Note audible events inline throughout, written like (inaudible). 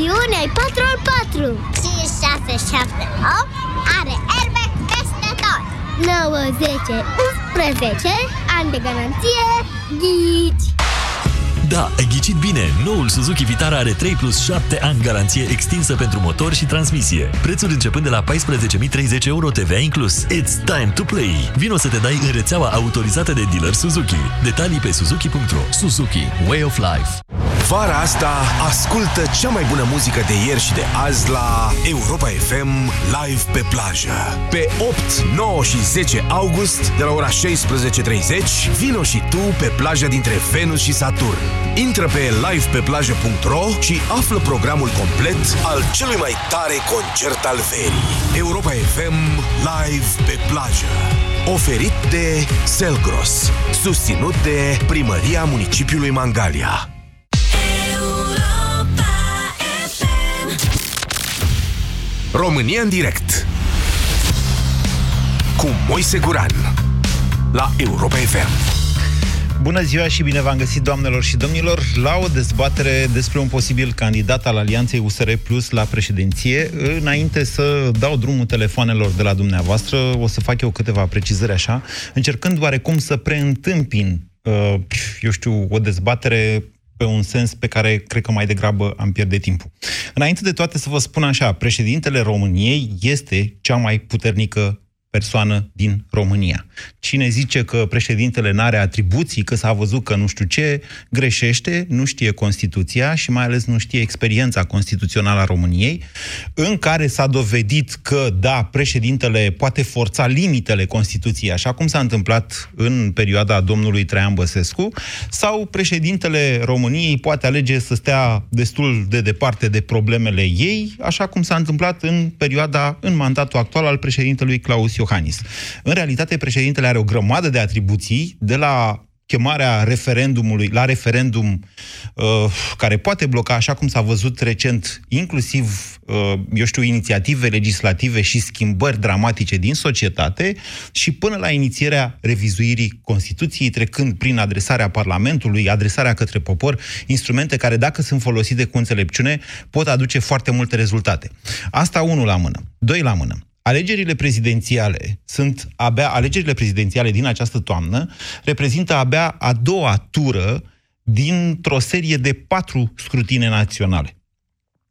rațiune ai 4x4 5, 6, 7, 8 Are airbag peste tot 9, 10, 11 Ani de garanție Ghici Da, ai ghicit bine! Noul Suzuki Vitara are 3 plus 7 ani garanție extinsă pentru motor și transmisie. Prețuri începând de la 14.030 euro TVA inclus. It's time to play! Vino să te dai în rețeaua autorizată de dealer Suzuki. Detalii pe suzuki.ro Suzuki. Way of Life. Vara asta ascultă cea mai bună muzică de ieri și de azi la Europa FM Live pe plajă. Pe 8, 9 și 10 august, de la ora 16.30, vino și tu pe plaja dintre Venus și Saturn. Intră pe livepeplajă.ro și află programul complet al celui mai tare concert al verii. Europa FM Live pe plajă. Oferit de Selgros. Susținut de Primăria Municipiului Mangalia. România în direct Cu Moise Guran La Europa FM Bună ziua și bine v-am găsit, doamnelor și domnilor, la o dezbatere despre un posibil candidat al Alianței USR Plus la președinție. Înainte să dau drumul telefonelor de la dumneavoastră, o să fac eu câteva precizări așa, încercând oarecum să preîntâmpin, uh, eu știu, o dezbatere pe un sens pe care cred că mai degrabă am pierde timpul. Înainte de toate să vă spun așa, președintele României este cea mai puternică persoană din România. Cine zice că președintele nu are atribuții, că s-a văzut că nu știu ce, greșește, nu știe Constituția și mai ales nu știe experiența constituțională a României, în care s-a dovedit că, da, președintele poate forța limitele Constituției, așa cum s-a întâmplat în perioada domnului Traian Băsescu, sau președintele României poate alege să stea destul de departe de problemele ei, așa cum s-a întâmplat în perioada, în mandatul actual al președintelui Claus Iohannis. În realitate, președintele are o grămadă de atribuții, de la chemarea referendumului, la referendum uh, care poate bloca, așa cum s-a văzut recent, inclusiv, uh, eu știu, inițiative legislative și schimbări dramatice din societate și până la inițierea revizuirii Constituției, trecând prin adresarea Parlamentului, adresarea către popor, instrumente care, dacă sunt folosite cu înțelepciune, pot aduce foarte multe rezultate. Asta unul la mână. Doi la mână. Alegerile prezidențiale sunt abia, alegerile prezidențiale din această toamnă reprezintă abia a doua tură dintr-o serie de patru scrutine naționale.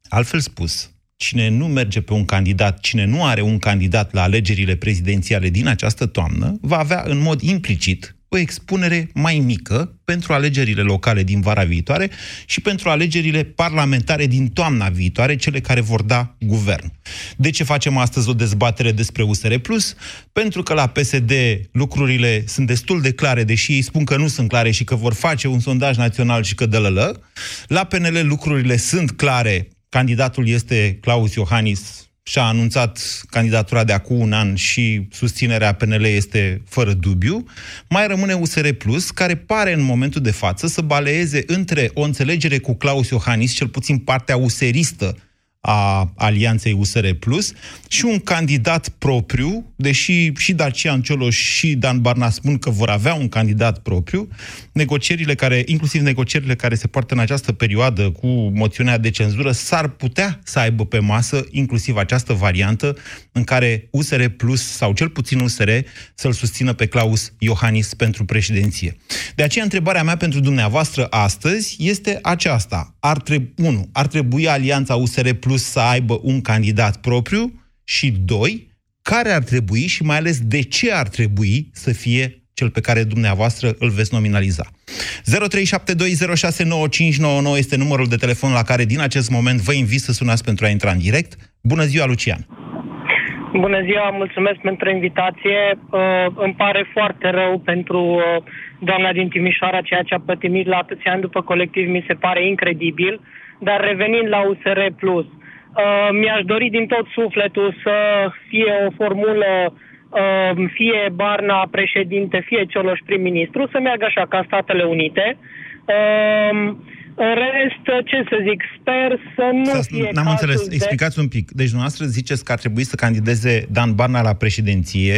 Altfel spus, cine nu merge pe un candidat, cine nu are un candidat la alegerile prezidențiale din această toamnă, va avea în mod implicit o expunere mai mică pentru alegerile locale din vara viitoare și pentru alegerile parlamentare din toamna viitoare, cele care vor da guvern. De ce facem astăzi o dezbatere despre USR Plus? Pentru că la PSD lucrurile sunt destul de clare, deși ei spun că nu sunt clare și că vor face un sondaj național și că dălălă. La PNL lucrurile sunt clare, candidatul este Claus Iohannis, și-a anunțat candidatura de acum un an și susținerea PNL este fără dubiu, mai rămâne USR Plus, care pare în momentul de față să baleeze între o înțelegere cu Claus Iohannis, cel puțin partea useristă a alianței USR Plus și un candidat propriu, deși și Dacian Cioloș și Dan Barna spun că vor avea un candidat propriu, negocierile care, inclusiv negocierile care se poartă în această perioadă cu moțiunea de cenzură, s-ar putea să aibă pe masă inclusiv această variantă în care USR Plus, sau cel puțin USR, să-l susțină pe Claus Iohannis pentru președinție. De aceea, întrebarea mea pentru dumneavoastră astăzi este aceasta. Ar trebui, unu, ar trebui alianța USR Plus Plus să aibă un candidat propriu și, doi, care ar trebui și mai ales de ce ar trebui să fie cel pe care dumneavoastră îl veți nominaliza. 0372069599 este numărul de telefon la care din acest moment vă invit să sunați pentru a intra în direct. Bună ziua, Lucian! Bună ziua, mulțumesc pentru invitație. Uh, îmi pare foarte rău pentru uh, doamna din Timișoara, ceea ce a pătimit la atâția ani după colectiv mi se pare incredibil. Dar revenind la USR Plus, Uh, mi-aș dori din tot sufletul să fie o formulă uh, fie Barna președinte, fie Cioloș prim-ministru, să meargă așa ca Statele Unite. Uh, în rest, ce să zic, sper să nu să, fie N-am înțeles, de... explicați un pic. Deci dumneavoastră ziceți că ar trebui să candideze Dan Barna la președinție?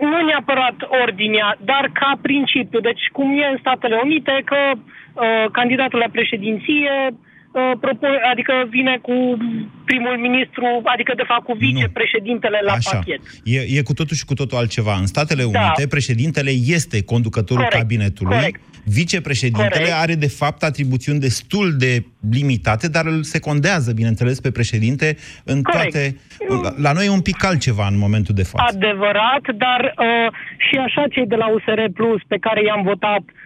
Nu neapărat ordinea, dar ca principiu. Deci cum e în Statele Unite, că uh, candidatul la președinție uh, propune, adică vine cu primul ministru, adică de fapt cu vicepreședintele la Așa. pachet. E, e cu totul și cu totul altceva. În Statele Da. Unite, președintele este conducătorul Corect, cabinetului. corect. Vicepreședintele Corect. are, de fapt, atribuțiuni destul de limitate, dar îl secundează, bineînțeles, pe președinte în Corect. toate... La, la noi e un pic altceva în momentul de față. Adevărat, dar uh, și așa cei de la USR Plus pe care i-am votat uh,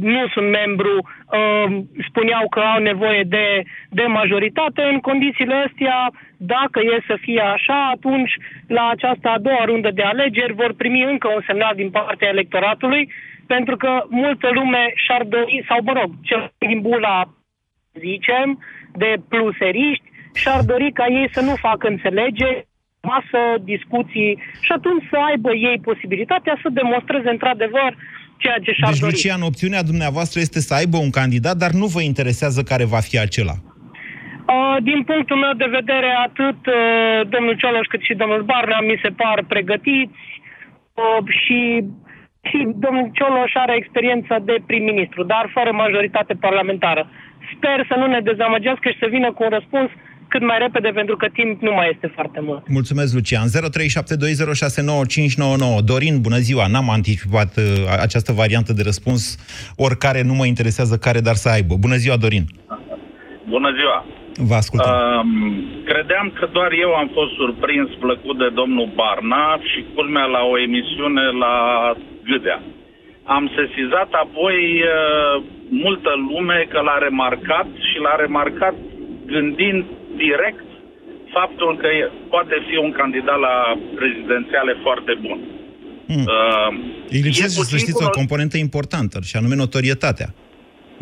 nu sunt membru, uh, spuneau că au nevoie de, de majoritate. În condițiile astea, dacă e să fie așa, atunci la această a doua rundă de alegeri vor primi încă un semnal din partea electoratului, pentru că multă lume și-ar dori, sau mă rog, cel din bula, zicem, de pluseriști, și-ar dori ca ei să nu facă înțelegeri, masă, discuții și atunci să aibă ei posibilitatea să demonstreze într-adevăr ceea ce și-ar Deci, dori. Lucian, opțiunea dumneavoastră este să aibă un candidat, dar nu vă interesează care va fi acela. Uh, Din punctul meu de vedere, atât uh, domnul Cioloș cât și domnul Barna mi se par pregătiți uh, și, și domnul Cioloș are experiența de prim-ministru, dar fără majoritate parlamentară. Sper să nu ne dezamăgească și să vină cu un răspuns cât mai repede, pentru că timp nu mai este foarte mult. Mulțumesc, Lucian. 0372069599. Dorin, bună ziua. N-am anticipat uh, această variantă de răspuns. Oricare nu mă interesează care, dar să aibă. Bună ziua, Dorin. Bună ziua! Vă ascultăm. Uh. Um, credeam că doar eu am fost surprins plăcut de domnul Barna și culmea la o emisiune la Gâdea. Am sesizat apoi uh, multă lume că l-a remarcat și l-a remarcat gândind direct faptul că e, poate fi un candidat la prezidențiale foarte bun. Mm. Uh, Îi lipsește, e să puțin știți, o cunoscut- componentă importantă, și anume notorietatea.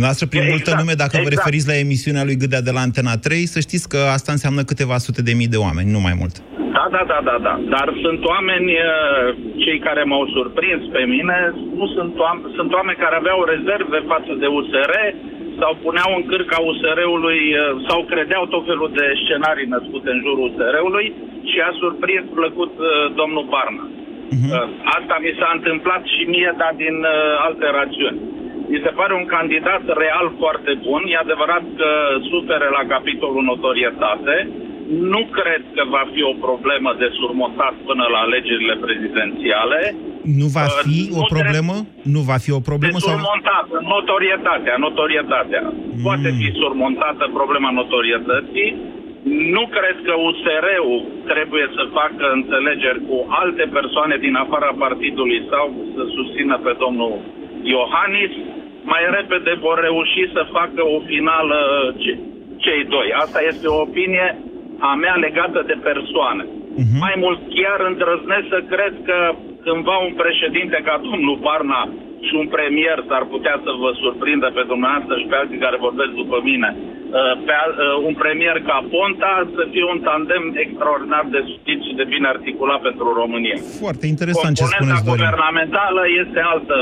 Noastră, prin Exact, multă lume, dacă vă exact. referiți la emisiunea lui Gâdea de la Antena 3, să știți că asta înseamnă câteva sute de mii de oameni, nu mai mult. Da, da, da, da, da. Dar sunt oameni, uh, cei care m-au surprins pe mine, nu sunt oameni, sunt oameni care aveau rezerve față de USR sau puneau în cârca USR-ului uh, sau credeau tot felul de scenarii născute în jurul USR-ului și a surprins plăcut uh, domnul Barna. Mhm. Uh, Asta mi s-a întâmplat și mie, dar din uh, alte rațiuni. Mi se pare un candidat real foarte bun. E adevărat că suferă la capitolul notorietate. Nu cred că va fi o problemă de surmontat până la alegerile prezidențiale. Nu va Uh, fi o nu problemă? Nu va fi o De problemă? Sau... surmontat, notorietatea, notorietatea. Poate fi surmontată problema notorietății. Nu cred că USR-ul trebuie să facă înțelegeri cu alte persoane din afara partidului sau să susțină pe domnul Iohannis. Mai repede vor reuși să facă o finală ce- cei doi. Asta este o opinie a mea legată de persoane. Mhm. Mai mult, chiar îndrăznesc să cred că cândva un președinte ca domnul Barna și un premier s-ar putea să vă surprindă pe dumneavoastră și pe alții care vorbesc după mine. Uh, Pe al- uh, un premier ca Ponta să fie un tandem extraordinar de succes și de bine articulat pentru România. Foarte interesant ce Componenta spuneți, Dorin. guvernamentală este altă.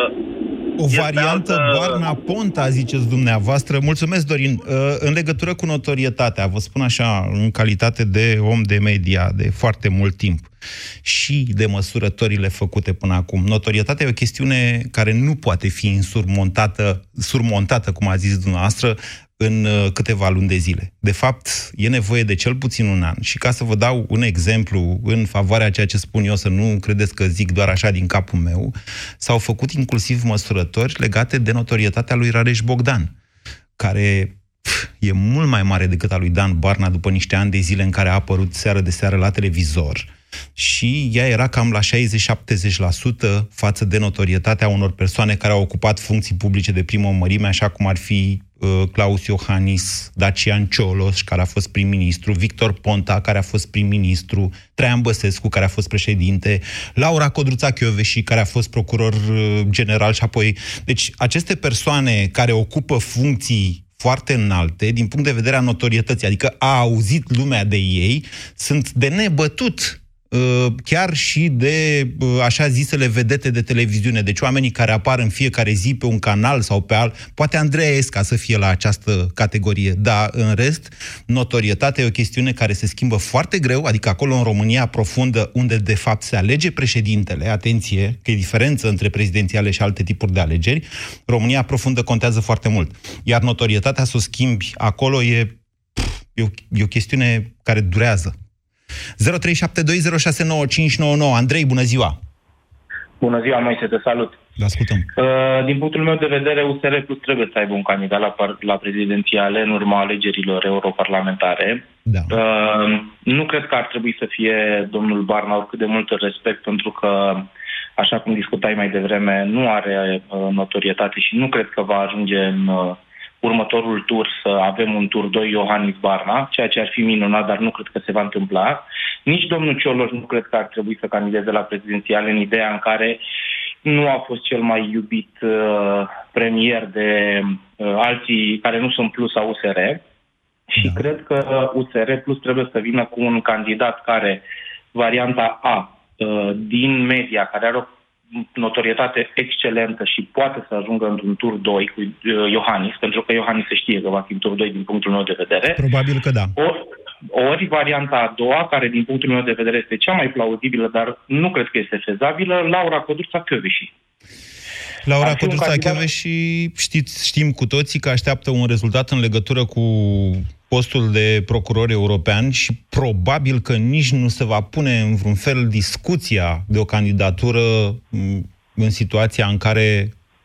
O Este variantă altă- Barna-Ponta, ziceți dumneavoastră. Mulțumesc, Dorin. Uh, În legătură cu notorietatea, vă spun așa, în calitate de om de media de foarte mult timp și de măsurătorile făcute până acum, notorietatea e o chestiune care nu poate fi insurmontată, surmontată, cum a zis dumneavoastră, în uh, câteva luni de zile. De fapt, e nevoie de cel puțin un an. Și ca să vă dau un exemplu în favoarea ceea ce spun eu, să nu credeți că zic doar așa din capul meu, s-au făcut inclusiv măsurători legate de notorietatea lui Rareș Bogdan, care pf, e mult mai mare decât a lui Dan Barna după niște ani de zile în care a apărut seară de seară la televizor și ea era cam la 60-70% față de notorietatea unor persoane care au ocupat funcții publice de primă mărime, așa cum ar fi uh, Claus Iohannis, Dacian Cioloș, care a fost prim-ministru, Victor Ponta, care a fost prim-ministru, Traian Băsescu, care a fost președinte, Laura Codruța Chioveși, care a fost procuror uh, general și apoi... Deci aceste persoane care ocupă funcții foarte înalte din punct de vedere a notorietății, adică a auzit lumea de ei, sunt de nebătut uh, chiar și de uh, așa zisele vedete de televiziune, deci oamenii care apar în fiecare zi pe un canal sau pe alt, poate Andreea Esca să fie la această categorie, dar în rest, notorietatea e o chestiune care se schimbă foarte greu, adică acolo în România profundă, unde de fapt se alege președintele, atenție, că e diferență între prezidențiale și alte tipuri de alegeri, România profundă contează foarte mult. Iar notorietatea să o schimbi acolo e E o, e o chestiune care durează. 0372069599. Andrei, bună ziua! Bună ziua, Moise, te salut! Vă ascultăm. Uh, din punctul meu de vedere, USR Plus trebuie să aibă un candidat la, par- la prezidențiale în urma alegerilor europarlamentare. Da. Uh, nu cred că ar trebui să fie domnul Barna cât de mult respect, pentru că, așa cum discutai mai devreme, nu are uh, notorietate și nu cred că va ajunge în uh, următorul tur să avem un tur 2 Iohannis Barna, ceea ce ar fi minunat, dar nu cred că se va întâmpla. Nici domnul Cioloș nu cred că ar trebui să candideze la prezidențiale în ideea în care nu a fost cel mai iubit uh, premier de uh, alții care nu sunt plus a USR și Da. cred că USR plus trebuie să vină cu un candidat care, varianta A, uh, din media, care are o notorietate excelentă și poate să ajungă într-un tur 2 cu uh, Iohannis, pentru că Iohannis se știe că va fi în tur 2 din punctul meu de vedere. Probabil că da. Ori, ori varianta a doua, care din punctul meu de vedere este cea mai plauzibilă, dar nu cred că este fezabilă, Laura Codruța Căveși. Laura Ar fi un Codruța candidat- și știți, știm cu toții că așteaptă un rezultat în legătură cu postul de procuror european și probabil că nici nu se va pune în vreun fel discuția de o candidatură m, în situația în care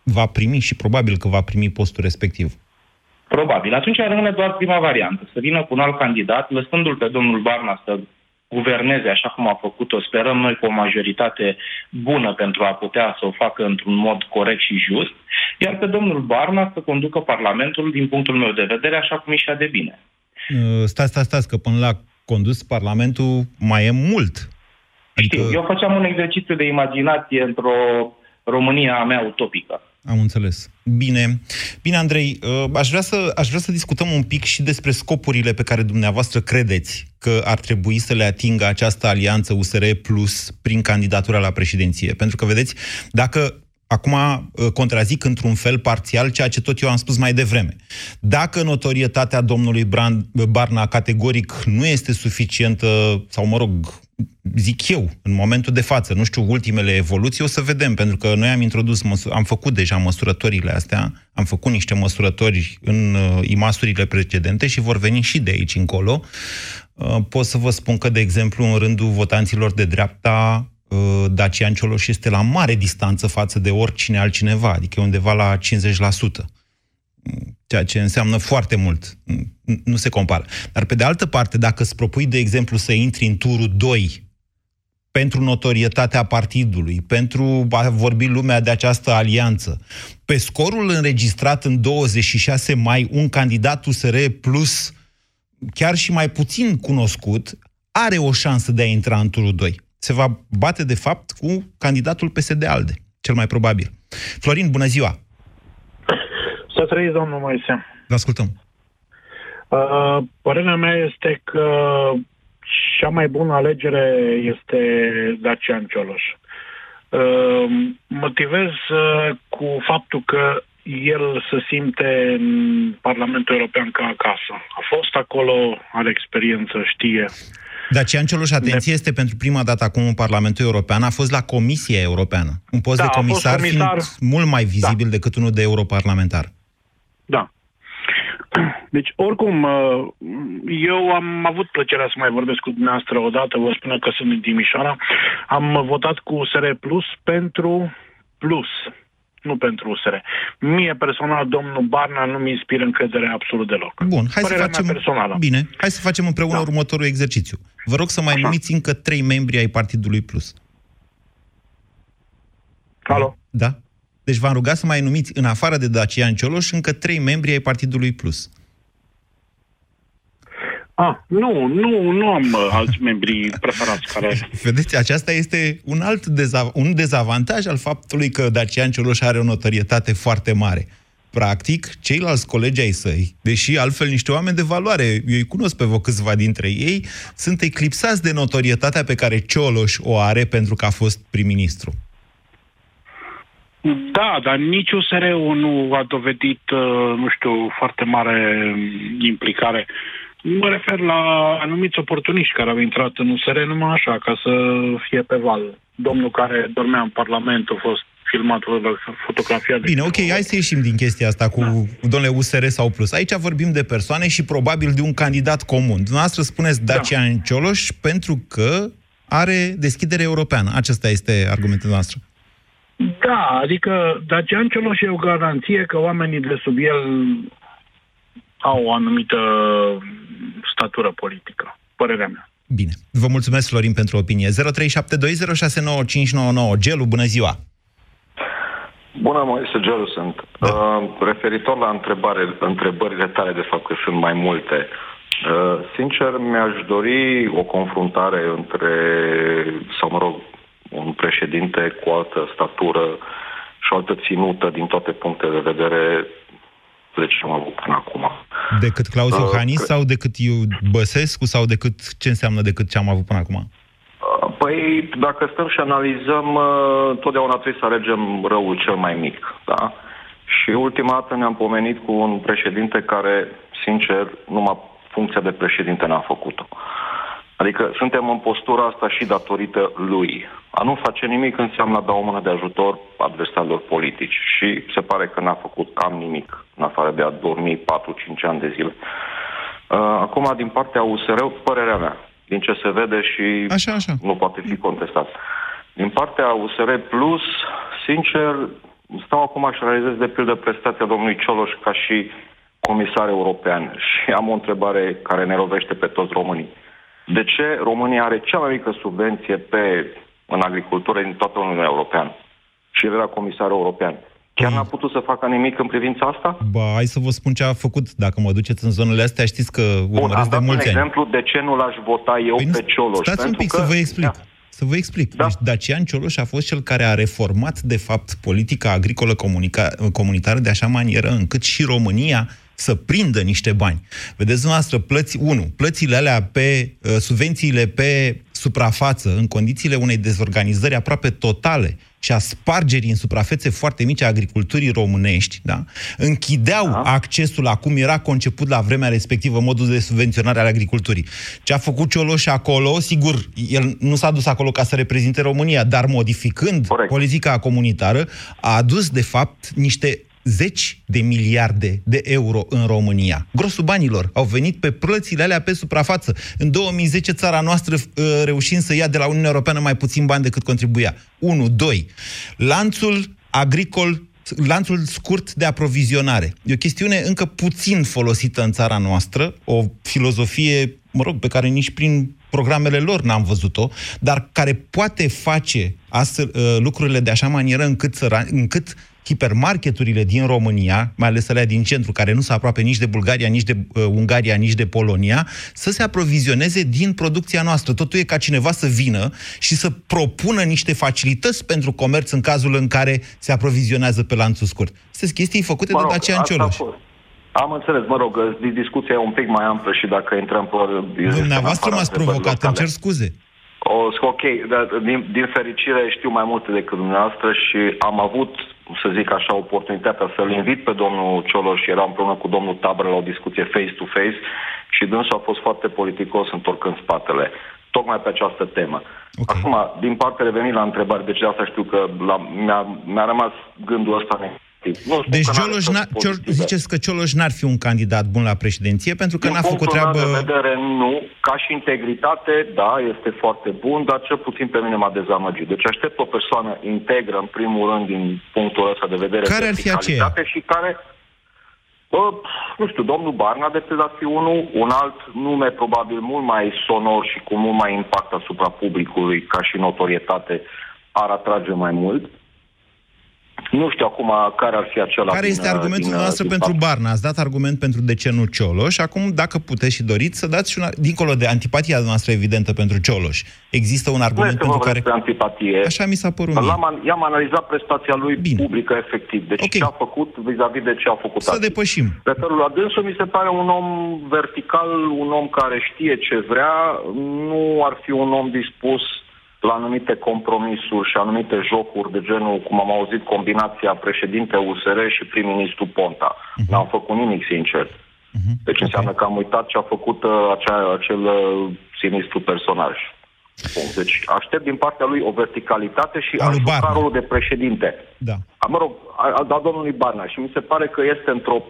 va primi și probabil că va primi postul respectiv. Probabil. Atunci rămâne doar prima variantă, să vină cu un alt candidat, lăsându-l pe domnul Barna să guverneze așa cum a făcut-o, sperăm noi cu o majoritate bună pentru a putea să o facă într-un mod corect și just, iar pe domnul Barna să conducă Parlamentul, din punctul meu de vedere, așa cum își de bine. Uh, Stați, stați, stați, că până la condus Parlamentul mai e mult. Știu, eu făceam un exercițiu de imaginație într-o România a mea utopică. Am înțeles. Bine. Bine, Andrei, uh, aș vrea, să, aș vrea să discutăm un pic și despre scopurile pe care dumneavoastră credeți că ar trebui să le atingă această alianță USR Plus prin candidatura la președinție. Pentru că, vedeți, dacă acum uh, contrazic într-un fel parțial ceea ce tot eu am spus mai devreme. Dacă notorietatea domnului Brand, Barna categoric nu este suficientă, sau mă rog, zic eu, în momentul de față, nu știu, ultimele evoluții, o să vedem, pentru că noi am introdus, măsu- am făcut deja măsurătorile astea, am făcut niște măsurători în uh, imasurile precedente și vor veni și de aici încolo. Uh, pot să vă spun că, de exemplu, în rândul votanților de dreapta, uh, Dacian Cioloș este la mare distanță față de oricine altcineva, adică e undeva la 50% ceea ce înseamnă foarte mult. Nu se compară. Dar pe de altă parte, dacă îți propui, de exemplu, să intri în turul 2 pentru notorietatea partidului, pentru a vorbi lumea de această alianță, pe scorul înregistrat în 26 mai, un candidat USR plus chiar și mai puțin cunoscut, are o șansă de a intra în turul 2. Se va bate, de fapt, cu candidatul PSD-ALDE, cel mai probabil. Florin, bună ziua! Să trăiți, domnul Moise. Vă ascultăm. Uh, părerea mea este că cea mai bună alegere este Dacian Cioloș. Uh, motivez uh, cu faptul că el se simte în Parlamentul European ca acasă. A fost acolo, are experiență, știe. Dacian Cioloș, atenție, este pentru prima dată acum în Parlamentul European, a fost la Comisia Europeană. Un post Da, de a fost comisar, comisar. fiind mult mai vizibil da. decât unul de europarlamentar. Da. Deci, oricum, uh, eu am avut plăcerea să mai vorbesc cu dumneavoastră odată, vă spun că sunt din Timișoara. Am votat cu USR Plus pentru Plus, nu pentru USR. Mie personal, domnul Barna nu mi inspiră încredere absolut deloc. Bun, hai Părerea să facem... mea personală. Bine, hai să facem împreună da. următorul exercițiu. Vă rog să mai Așa. numiți încă trei membri ai Partidului Plus. Alo? Da? Deci v-am rugat să mai numiți, în afară de Dacian Cioloș, încă trei membri ai Partidului Plus. Ah, nu, nu, nu am uh, alți membri preferați care... Vedeți, aceasta este un alt dezav- un dezavantaj al faptului că Dacian Cioloș are o notorietate foarte mare. Practic, ceilalți colegi ai săi, deși altfel niște oameni de valoare, eu îi cunosc pe vă câțiva dintre ei, sunt eclipsați de notorietatea pe care Cioloș o are pentru că a fost prim-ministru. Da, dar nici USR-ul nu a dovedit, uh, nu știu, foarte mare implicare. Mă refer la anumiți oportuniști care au intrat în USR numai așa, ca să fie pe val. Domnul care dormea în Parlament a fost filmat, fotografiat. Bine, ok, hai să ieșim din chestia asta cu da. domnule USR sau Plus. Aici vorbim de persoane și probabil de un candidat comun. Dumneavoastră spuneți da. Dacian da. Cioloș pentru că are deschidere europeană. Acesta este argumentul nostru. Da, adică Dacian Cioloș e o garanție că oamenii de sub el au o anumită statură politică, părerea mea. Bine. Vă mulțumesc, Florin, pentru opinie. 0372069599. Gelu, bună ziua! Bună, Moise Gelu sunt. Da. Uh, referitor la întrebare, întrebările tale, de fapt că sunt mai multe, uh, sincer mi-aș dori o confruntare între, sau mă rog, un președinte cu altă statură și o altă ținută din toate punctele de vedere de ce am avut până acum. Decât Claus uh, Iohannis uh, sau decât eu Băsescu sau decât ce înseamnă decât ce am avut până acum? Uh, păi, dacă stăm și analizăm, uh, totdeauna trebuie să alegem răul cel mai mic, da? Și ultima dată ne-am pomenit cu un președinte care, sincer, numai funcția de președinte n-a făcut-o. Adică suntem în postura asta și datorită lui. A nu face nimic înseamnă a da o mână de ajutor adversarilor politici și se pare că n-a făcut cam nimic, în afară de a dormi 4-5 ani de zile. Uh, acum, din partea USR, părerea mea, din ce se vede și așa, așa. nu poate fi contestat. Din partea USR Plus, sincer, stau acum și realizez de pildă prestația domnului Cioloș ca și comisar european și am o întrebare care ne rovește pe toți românii. De ce România are cea mai mică subvenție pe, în agricultură din toată Uniunea Europeană? Și el era comisar european. Chiar n-a putut să facă nimic în privința asta? Ba, hai să vă spun ce a făcut. Dacă mă duceți în zonele astea, știți că urmăresc Bun, de mulți un exemplu de ce nu l-aș vota eu păi pe Cioloș. Stați un pic că... să vă explic. Da. Să vă explic. Da. Deci Dacian Cioloș a fost cel care a reformat, de fapt, politica agricolă comunitară de așa manieră încât și România să prindă niște bani. Vedeți dumneavoastră, plăți, unu, plățile alea pe, uh, subvențiile pe suprafață, în condițiile unei dezorganizări aproape totale și a spargerii în suprafețe foarte mici a agriculturii românești, da? închideau da. accesul la cum era conceput la vremea respectivă modul de subvenționare al agriculturii. Ce a făcut Cioloș acolo, sigur, el nu s-a dus acolo ca să reprezinte România, dar modificând Corect. politica comunitară, a adus, de fapt, niște zeci de miliarde de euro în România. Grosul banilor au venit pe plățile alea pe suprafață. În 2010 țara noastră uh, reușind să ia de la Uniunea Europeană mai puțin bani decât contribuia. 1. 2. Lanțul agricol lanțul scurt de aprovizionare. E o chestiune încă puțin folosită în țara noastră, o filozofie, mă rog, pe care nici prin programele lor n-am văzut-o, dar care poate face astfel, uh, lucrurile de așa manieră încât, să, încât hipermarketurile din România, mai ales alea din centru, care nu sunt aproape nici de Bulgaria, nici de uh, Ungaria, nici de Polonia, să se aprovizioneze din producția noastră. Totul e ca cineva să vină și să propună niște facilități pentru comerț în cazul în care se aprovizionează pe lanțul scurt. Sunt chestii făcute mă rog, de Dacian Cioloș. Am înțeles, mă rog, discuția e un pic mai amplă și dacă intrăm pe... Dumneavoastră m-ați provocat, îmi cer scuze. O, ok, dar din, din fericire știu mai multe decât dumneavoastră și am avut să zic așa, oportunitatea să-l invit pe domnul Cioloș și eram împreună cu domnul Tabră la o discuție face-to-face și dânsul a fost foarte politicos întorcând spatele, tocmai pe această temă. Okay. Acum, din parte revenind la întrebare, deci de asta știu că la, mi-a, mi-a rămas gândul ăsta nu deci Cioloș ziceți că Cioloș n-ar fi un candidat bun la președinție pentru că Din n-a făcut treabă... de vedere, nu. Ca și integritate, da, este foarte bun, dar cel puțin pe mine m-a dezamăgit. Deci aștept o persoană integră, în primul rând, din punctul ăsta de vedere. Care ar fi aceea? Și care Bă, nu știu, domnul Barna de pildă ar fi unul, un alt nume probabil mult mai sonor și cu mult mai impact asupra publicului ca și notorietate ar atrage mai mult. Nu știu acum care ar fi acela. Care este argumentul noastră pentru Barna? Ați dat argument pentru de ce nu Cioloș. Acum, dacă puteți și doriți, să dați și una, dincolo de antipatia noastră evidentă pentru Cioloș. Există un argument nu pentru care... de antipatie. Așa mi s-a părut L-am, i-am analizat prestația lui Bine. publică, efectiv. Deci okay. ce a făcut vis-a-vis de ce a făcut. Să depășim. Referul la dânsul mi se pare un om vertical, un om care știe ce vrea, nu ar fi un om dispus la anumite compromisuri și anumite jocuri de genul, cum am auzit, combinația președinte USR și prim-ministru Ponta. Uh-huh. N-am făcut nimic, sincer. Uh-huh. Deci okay. înseamnă că am uitat ce a făcut uh, acea, acel uh, sinistru personaj. Punct. Deci aștept din partea lui o verticalitate și A lui aș juca Barna. rolul de președinte. Da. A, mă rog, a, a dat domnului Barna și mi se pare că este într-o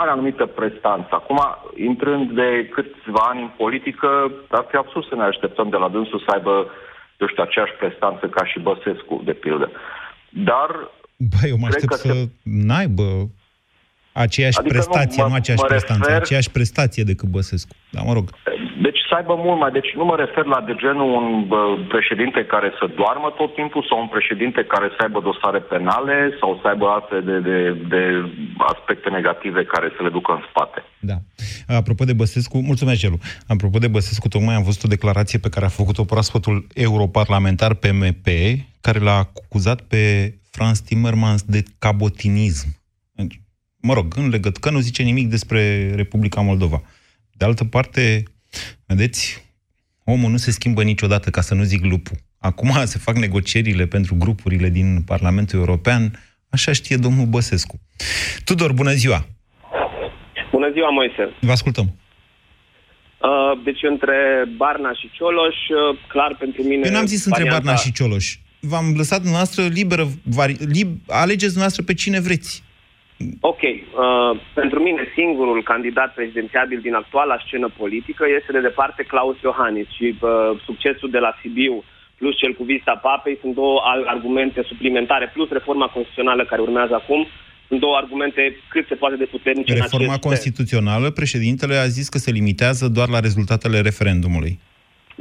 are anumită prestanță. Acum, intrând de câțiva ani în politică, ar fi absurd să ne așteptăm de la dânsul să aibă, eu știu, aceeași prestanță ca și Băsescu, de pildă. Dar Bă, eu mă Cred aștept că să se- n-aibă aceeași Adică nu, prestație, mă- nu aceeași mă prestanță, refer- aceeași prestație decât Băsescu. Da, mă rog. Deci să aibă mult mai... Deci nu mă refer la de genul un bă, președinte care să doarmă tot timpul sau un președinte care să aibă dosare penale sau să aibă alte de, de, de aspecte negative care să le ducă în spate. Da. Apropo de Băsescu, mulțumesc, Gelu. Apropo de Băsescu, tocmai am văzut o declarație pe care a făcut-o proaspătul europarlamentar PMP, care l-a acuzat pe Franz Timmermans de cabotinism. Deci, Mă rog, în legătură, că nu zice nimic despre Republica Moldova. De altă parte, vedeți, omul nu se schimbă niciodată, ca să nu zic lupul. Acum se fac negocierile pentru grupurile din Parlamentul European, așa știe domnul Băsescu. Tudor, bună ziua! Bună ziua, Moise. Vă ascultăm. Uh, deci între Barna și Cioloș, uh, clar pentru mine... Eu n-am zis între varianta- Barna și Cioloș. V-am lăsat dumneavoastră liberă, vari, lib, alegeți dumneavoastră pe cine vreți. Ok. Uh, pentru mine singurul candidat prezidențiabil din actuala scenă politică este de departe Claus Iohannis și uh, succesul de la Sibiu plus cel cu vista papei sunt două al- argumente suplimentare, plus reforma constituțională care urmează acum, sunt două argumente cât se poate de puternice în Reforma acest constituțională, președintele a zis că se limitează doar la rezultatele referendumului.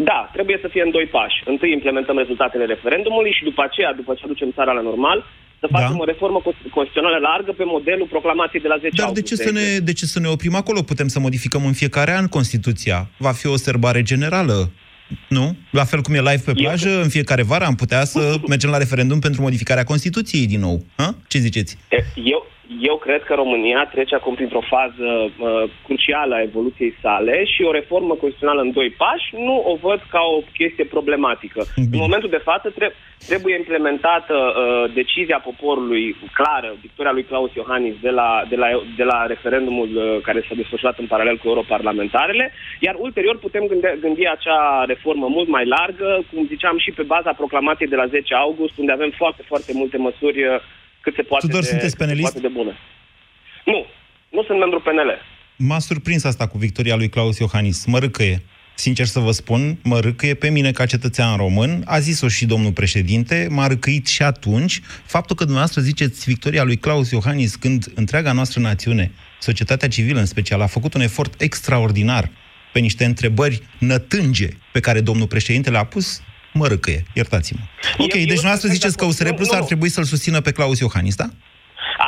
Da, trebuie să fie în doi pași. Întâi implementăm rezultatele referendumului și după aceea, după ce aducem țara la normal, să facem Da. o reformă cons- constituțională largă pe modelul proclamației de la 10 Dar de august. ce, să ne, de ce să ne oprim acolo? Putem să modificăm în fiecare an Constituția. Va fi o sărbare generală. Nu? La fel cum e live pe plajă, în fiecare vară am putea să mergem la referendum pentru modificarea Constituției din nou. Ha? Ce ziceți? Eu, eu cred că România trece acum printr-o fază uh, crucială a evoluției sale și o reformă constituțională în doi pași nu o văd ca o chestie problematică. În momentul de față tre- trebuie implementată uh, decizia poporului clară, victoria lui Claus Iohannis de la, de la, de la referendumul uh, care s-a desfășurat în paralel cu europarlamentarele, iar ulterior putem gândi, gândi acea reformă mult mai largă, cum ziceam și pe baza proclamației de la 10 august, unde avem foarte, foarte multe măsuri uh, cât se poate Tudor, de, sunteți cât se penelist? poate de bune. Nu, nu sunt membru PNL. M-a surprins asta cu victoria lui Claus Iohannis. Mă râcăie. Sincer să vă spun, mă râcăie pe mine ca cetățean român. A zis-o și domnul președinte, m-a râcăit și atunci. Faptul că dumneavoastră ziceți victoria lui Claus Iohannis când întreaga noastră națiune, societatea civilă în special, a făcut un efort extraordinar pe niște întrebări nătânge pe care domnul președinte le-a pus, mă râcăie. Iertați-mă. Ok, deci dumneavoastră ziceți că USR Plus ar trebui să-l susțină pe Claus Iohannis, da?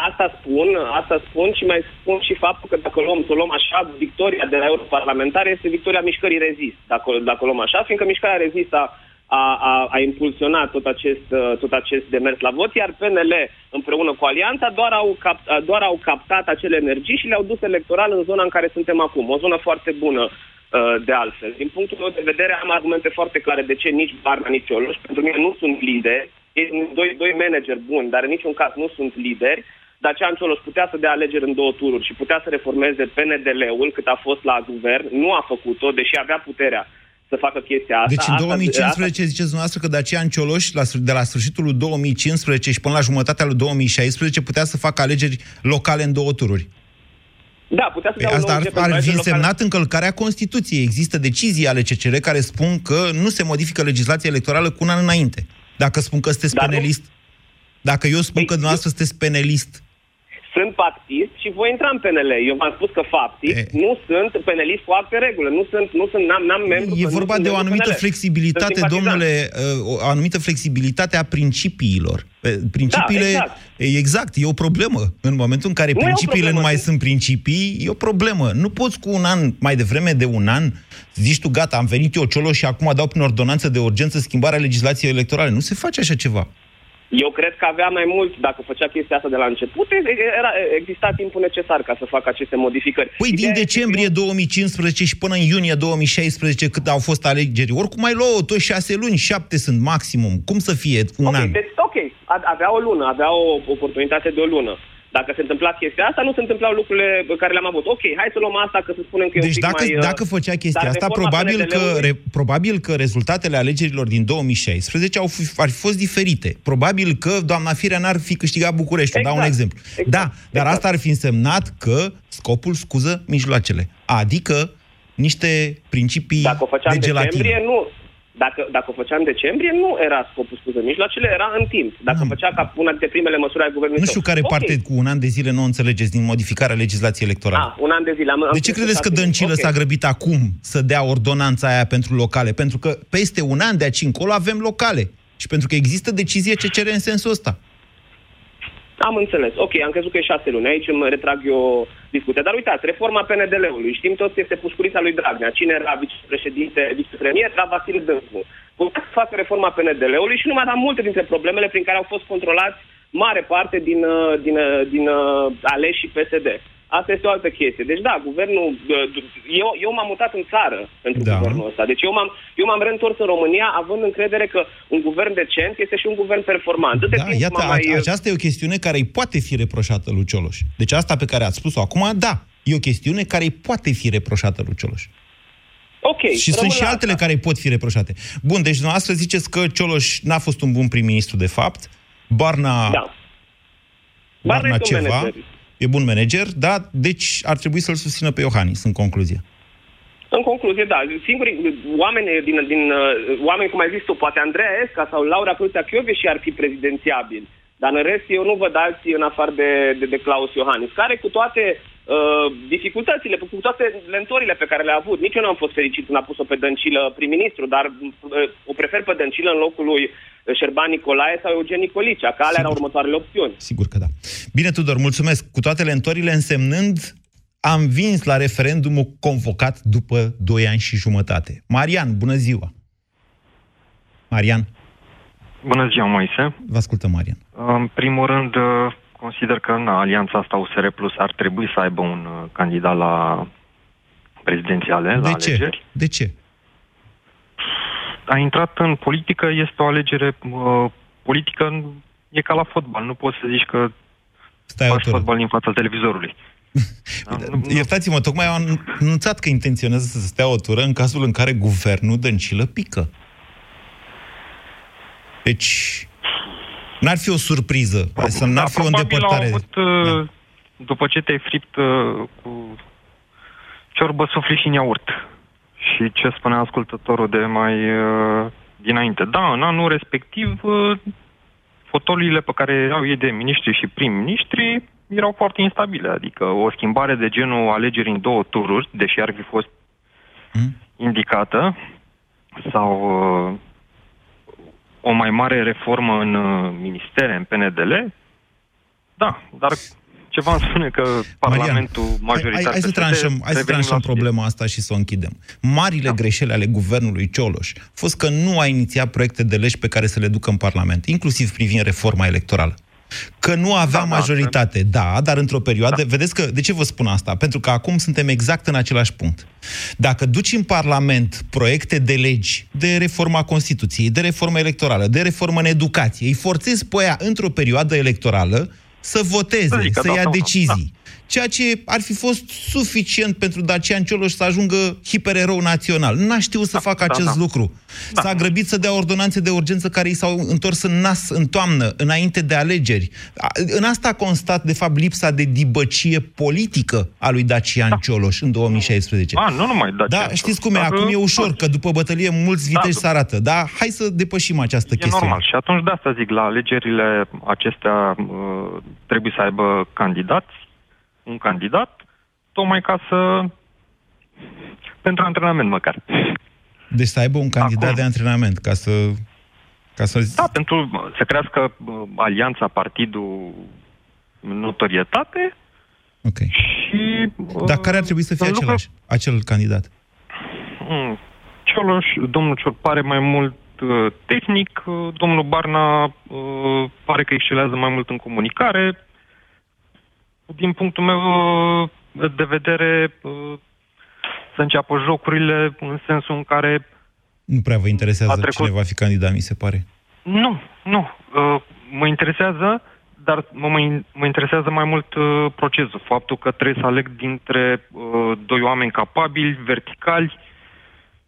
Asta spun, asta spun și mai spun și faptul că dacă luăm, să o luăm așa, victoria de la europarlamentare este victoria mișcării rezist, dacă, dacă o luăm așa, fiindcă mișcarea rezist a, a, a, a impulsionat tot acest, uh, tot acest demers la vot, iar PNL împreună cu Alianța doar au, cap, doar au captat acele energii și le-au dus electoral în zona în care suntem acum. O zonă foarte bună uh, de altfel. Din punctul meu de vedere am argumente foarte clare de ce nici Barna, nici Cioloș, pentru mine nu sunt lideri, ei sunt doi, doi manageri buni, dar în niciun caz nu sunt lideri, Dacian Cioloș putea să dea alegeri în două tururi și putea să reformeze PNDL-ul cât a fost la guvern, nu a făcut-o, deși avea puterea să facă chestia asta. Deci în Asta- 2015 ziceți dumneavoastră că Dacian Cioloș, la, sfâr- de la sfârșitul lui 2015 și până la jumătatea lui 2016, putea să facă alegeri locale în două tururi. Da, putea să Păi dea un asta nou ar, buget pentru ar fi alegeri locale. însemnat încălcarea Constituției. Există decizii ale CCR care spun că nu se modifică legislația electorală cu un an înainte. Dacă spun că sunteți Dar nu- penelist, dacă eu spun că dumneavoastră sunteți penelist, Sunt pactist și voi intra în PNL. Eu v-am spus că faptic nu sunt penelist cu acte regulă. Nu sunt, nu sunt, n-am, n-am membru. E nu vorba sunt de o membru anumită PNL. flexibilitate, Sunt simpatizant. domnule, uh, o anumită flexibilitate a principiilor. Uh, Principiile, Da, exact. exact, e o problemă. În momentul în care Nu e o principiile nu problemă, mai sunt- sunt principii, e o problemă. Nu poți cu un an, mai devreme de un an, zici tu, gata, am venit eu cioloș și acum dau prin ordonanță de urgență schimbarea legislației electorale. Nu se face așa ceva. Eu cred că avea mai mult, dacă făcea chestia asta de la început, era, exista timpul necesar ca să facă aceste modificări. Păi din decembrie 2015 și până în iunie 2016, cât au fost alegeri, oricum mai luau tot șase luni, șapte sunt maximum. Cum să fie un Ok, an? deci, ok, a- avea o lună, avea o oportunitate de o lună. Dacă se întâmpla chestia asta, nu se întâmplau lucrurile pe care le-am avut. Ok, hai să luăm asta, că să spunem că e Deci un pic dacă, mai... uh, dacă făcea chestia dar asta, reforma probabil că, PNDL-ului re, probabil că rezultatele alegerilor din 2016 au fi, ar fi fost diferite. Probabil că doamna Firea n-ar fi câștigat București. Exact. Dau un Exact. exemplu. Exact. Da, dar Exact. asta ar fi însemnat că scopul scuză mijloacele. Adică niște principii Dacă o făceam de în gelatină. decembrie, nu. Dacă, dacă o făceam în decembrie, nu era scopul scuză mijloacele, era în timp. Dacă Am. făcea ca una dintre primele măsuri ale guvernului Nu știu său. care Ok. parte cu un an de zile nu o înțelegeți din modificarea legislației electorale. Ah, un an de zile. Am, am De ce spus credeți că șase luni. Dăncilă Ok. s-a grăbit acum să dea ordonanța aia pentru locale? Pentru că peste un an de aici încolo avem locale. Și pentru că există decizie ce cere în sensul ăsta. Am înțeles. Ok, am crezut că e șase luni. Aici îmi retrag eu discuția. Dar uitați, reforma PNDL-ului. Știm toți, este pușcurița lui Dragnea. Cine era vicepreședinte, vicepremier? Era Vasile Dâncu. Putea să facă reforma PNDL-ului și nu mai da multe dintre problemele prin care au fost controlați mare parte din, uh, din, uh, din uh, aleșii PSD. Asta este o altă chestie. Deci da, guvernul... uh, Eu, eu m-am mutat în țară pentru Da. guvernul ăsta. Deci eu m-am, eu m-am reîntors în România având încredere că un guvern decent este și un guvern performant. Câte Da, timp iată, m-am mai... a- aceasta e o chestiune care îi poate fi reproșată lui Cioloș. Deci asta pe care ați spus-o acum, da, e o chestiune care îi poate fi reproșată lui Cioloș. Ok, Și sunt rămân și la altele asta. care îi pot fi reproșate. Bun, deci dumneavoastră ziceți că Cioloș n-a fost un bun prim-ministru de fapt, Barna, Da. Barna Barna este un ceva, manager. E bun manager, da, deci ar trebui să-l susțină pe Iohannis, în concluzie. În concluzie, da, singurii oameni din, din uh, oameni cum ai zis tu, poate Andreea Esca sau Laura Cruțea și ar fi prezidențiabili. Dar în rest eu nu văd alții în afară de, de, de Claus Iohannis, care cu toate uh, dificultățile, cu toate lentorile pe care le-a avut, nici eu nu am fost fericit când a pus-o pe Dăncilă prim-ministru, dar uh, o prefer pe Dăncilă în locul lui Șerban Nicolae sau Eugen Nicolicea, că alea erau următoarele opțiuni. Sigur că da. Bine, Tudor, mulțumesc. Cu toate lentorile însemnând, am vins la referendumul convocat după 2 ani și jumătate. Marian, bună ziua! Marian, Bună ziua, Moise. vă ascultă Marian. În primul rând, uh, consider că na, alianța asta USR Plus ar trebui să aibă un uh, candidat la prezidențiale, la De ce? alegeri. De ce? A intrat în politică, este o alegere uh, politică, e ca la fotbal. Nu poți să zici că Stai o faci tură. fotbal din fața televizorului. (laughs) Da, nu- nu- Iertați-mă, tocmai am anunțat că intenționează să stea o tură în cazul în care guvernul Dăncilă pică. Deci, n-ar fi o surpriză, să n-ar fi o Da, probabil îndepărtare. Au avut, uh, după ce te-ai fript uh, cu ciorbă, sufli și în iaurt. Și ce spunea ascultătorul de mai uh, dinainte. Da, în anul respectiv, uh, fotoliile pe care erau ei de miniștri și prim-ministri erau foarte instabile. Adică o schimbare de genul alegeri în două tururi, deși ar fi fost Hmm? indicată, sau uh, o mai mare reformă în uh, ministere, în PNDL, da, dar ceva îmi spune că Parlamentul Marian, majoritar... Hai, hai, hai să PSD, tranșăm, hai să revenim tranșăm la subiect. problema asta și să o închidem. Marile da. greșeli ale guvernului Cioloș a fost că nu a inițiat proiecte de legi pe care să le ducă în Parlament, inclusiv privind reforma electorală. Că nu avea Da, da, majoritate, da, dar într-o perioadă... Da. Vedeți că... De ce vă spun asta? Pentru că acum suntem exact în același punct. Dacă duci în Parlament proiecte de legi, de reforma Constituției, de reformă electorală, de reformă în educație, îi forțezi pe aia într-o perioadă electorală să voteze, Să zică să da ia sau nu. Decizii. Ceea ce ar fi fost suficient pentru Dacian Cioloș să ajungă hipererou național. N-a știut să facă da, acest da. lucru. S-a grăbit să dea ordonanțe de urgență care i s-au întors în nas în toamnă, înainte de alegeri. A- În asta a constat, de fapt, lipsa de dibăcie politică a lui Dacian Cioloș în 2016. A, nu numai Dacian Da, Cioloș, știți cum e, dar, acum e uh, ușor, toți. că după bătălie mulți Da, viteji după- se arată. Da, hai să depășim această E chestiune. normal. Și atunci de asta zic, la alegerile acestea uh, trebuie să aibă candidați, un candidat, tocmai ca să... pentru antrenament măcar. Deci să aibă un candidat Acum. de antrenament, ca să... Ca să Da, pentru să crească uh, alianța, partidul, notorietate Ok. și... uh, Dar care ar trebui să fie sunt același, acel candidat? Mm, Cioloș, domnul Cior pare mai mult uh, tehnic, uh, domnul Barna uh, pare că excelează mai mult în comunicare. Din punctul meu uh, de vedere, uh, să înceapă jocurile în sensul în care Nu prea vă interesează A trecut- cine va fi candidat, mi se pare. nu, nu, uh, mă interesează dar mă, mă, mă interesează mai mult uh, procesul. Faptul că trebuie să aleg dintre uh, doi oameni capabili, verticali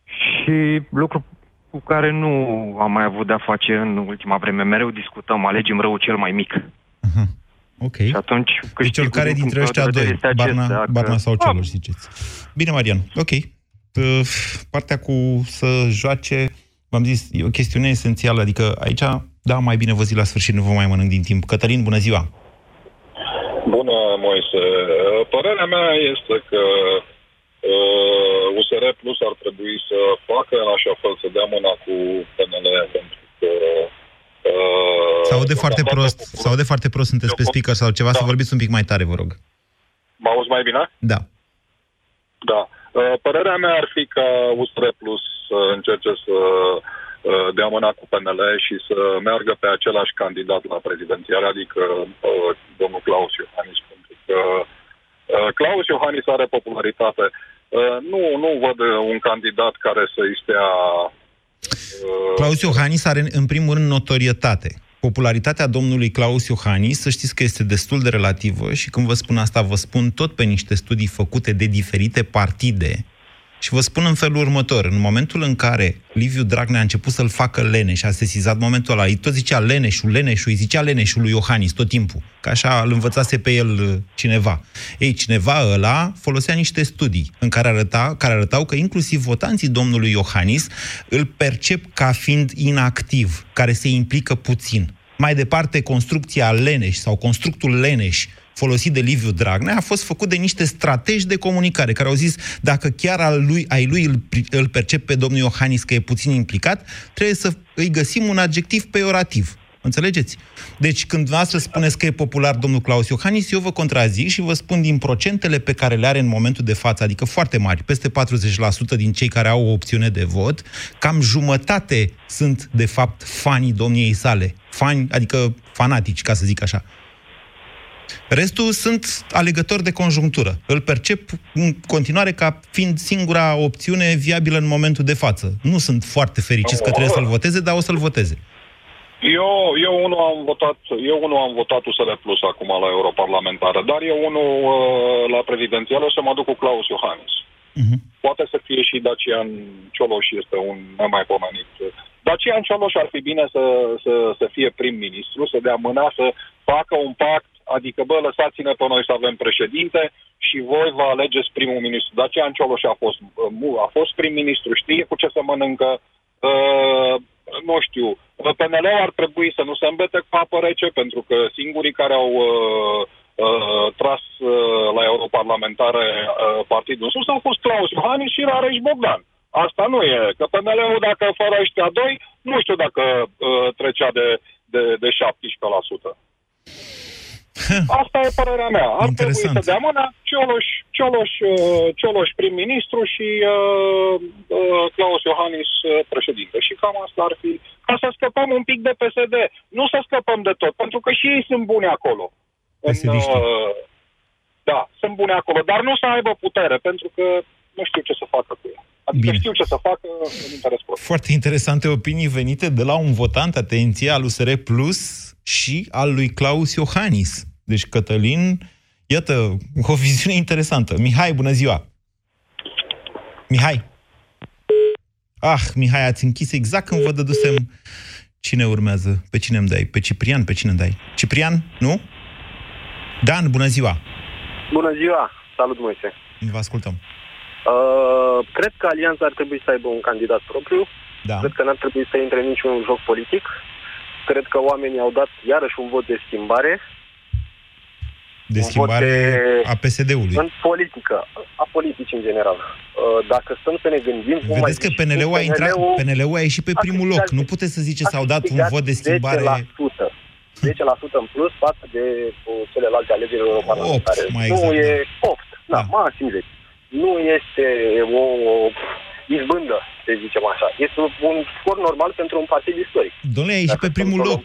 și lucru cu care nu am mai avut de-a face în ultima vreme. Mereu discutăm, alegem răul cel mai mic. Uh-huh. Ok. Și atunci Deci oricare din dintre punctul ăștia de doi, vedere este Barna, acesta, că- Barna sau Ah, Cioloș, ziceți. Bine, Marian, ok. Uh, Partea cu să joace, v-am zis, e o chestiune esențială, adică aici, da, mai bine vă zi la sfârșit, nu vă mai mănânc din timp. Cătălin, bună ziua! Bună, Moise. Uh, Părerea mea este că uh, USR Plus ar trebui să facă în așa fel să dea mâna cu PNL pentru că uh, Se aude foarte prost, se aude foarte prost, sunteți pe speaker sau ceva, să vorbiți un pic mai tare, vă rog. mă auzi mai bine? Da. Da. Uh, Părerea mea ar fi ca USR Plus să încerce să uh, dea mâna cu PNL și să meargă pe același candidat la prezidențial, adică uh, domnul Claus Iohannis, pentru că uh, Claus Iohannis are popularitate. Uh, Nu, nu văd uh, un candidat care să-i stea Claus Iohannis are, în primul rând, notorietate. Popularitatea domnului Claus Iohannis, să știți că este destul de relativă și când vă spun asta, vă spun tot pe niște studii făcute de diferite partide și vă spun în felul următor. În momentul în care Liviu Dragnea a început să-l facă Leneș, a sesizat momentul ăla, îi tot zicea Leneșul, Leneșul, îi zicea Leneșul lui Iohannis tot timpul, că așa îl învățase pe el uh, cineva. Ei, cineva ăla folosea niște studii în care, arăta, care arătau că inclusiv votanții domnului Iohannis îl percep ca fiind inactiv, care se implică puțin. Mai departe, construcția Leneș sau constructul Leneș folosit de Liviu Dragnea a fost făcut de niște strategi de comunicare care au zis dacă chiar al lui, ai lui îl, pri- îl percep pe domnul Iohannis că e puțin implicat, trebuie să îi găsim un adjectiv peorativ. Înțelegeți? Deci când dumneavoastră spuneți că e popular domnul Claus Iohannis, eu vă contrazic și vă spun din procentele pe care le are în momentul de față, adică foarte mari, peste 40% din cei care au o opțiune de vot, cam jumătate sunt, de fapt, fanii domniei sale. Fani, adică fanatici, ca să zic așa. Restul sunt alegători de conjunctură. Îl percep în continuare ca fiind singura opțiune viabilă în momentul de față. Nu sunt foarte fericiți că trebuie să-l voteze, dar o să-l voteze. Eu, eu unul am votat, eu unul am votat USR Plus acum la europarlamentară, dar eu unul uh, la prezidențial o să mă duc cu Claus Iohannis. Poate să fie și Dacian Cioloș este un nemaipomenit. Dacian Cioloș ar fi bine să, să, să fie prim-ministru, să dea mâna, să facă un pact, adică, bă, lăsați-ne pe noi să avem președinte și voi vă alegeți primul ministru. Dacian Cioloș a fost, uh, mu- a fost prim-ministru, știe cu ce să mănâncă, uh, nu știu, PNL ar trebui să nu se îmbete cu apă rece, pentru că singurii care au uh, uh, tras uh, la europarlamentare uh, partidul în sus au fost Claus Iohannis și Rareș Bogdan. Asta nu e, că PNL-ul dacă fără ăștia doi, nu știu dacă uh, trecea de, de, de 17%. (laughs) Asta e părerea mea. Ar Interesant. trebui să dea mâna Cioloș, Cioloș, uh, Cioloș prim-ministru și uh, uh, Claus Iohannis uh, președinte. Și cam asta ar fi. Ca să scăpăm un pic de PSD. Nu să scăpăm de tot, pentru că și ei sunt buni acolo. În, uh, da, sunt buni acolo, dar nu să aibă putere, pentru că nu știu ce să facă cu ea. Adică Bine. știu ce să facă în interes propriu. Foarte interesante opinii venite de la un votant, atenție, al USR Plus și al lui Claus Iohannis. Deci, Cătălin, iată, (laughs) o viziune interesantă. Mihai, bună ziua! Mihai! Ah, Mihai, ați închis exact când vă dădusem cine urmează. Pe cine îmi dai? Pe Ciprian? Pe cine îmi dai? Ciprian? Nu? Dan, bună ziua! Bună ziua! Salut, Moise! Vă ascultăm. Uh, cred că Alianța ar trebui să aibă un candidat propriu. Da. Cred că n-ar trebui să intre în niciun joc politic. Cred că oamenii au dat iarăși un vot de schimbare. De schimbare a PSD-ului. În politică, a politicii în general. Uh, dacă stăm să ne gândim... cum ai Vedeți că zis, PNL-ul a, intrat, PNL-ul PNL-ul a ieșit pe a primul loc. câștigat- Nu puteți să ziceți că a au dat un câștigat vot de schimbare... 10%. 10% în plus față de uh, celelalte alegeri europarlamentare. Opt, mai nu exact, e 8, da, maxim 10. Nu este o, o izbândă, să zicem așa. Este un scor normal pentru un partid istoric. Domnule, a ieșit pe primul loc.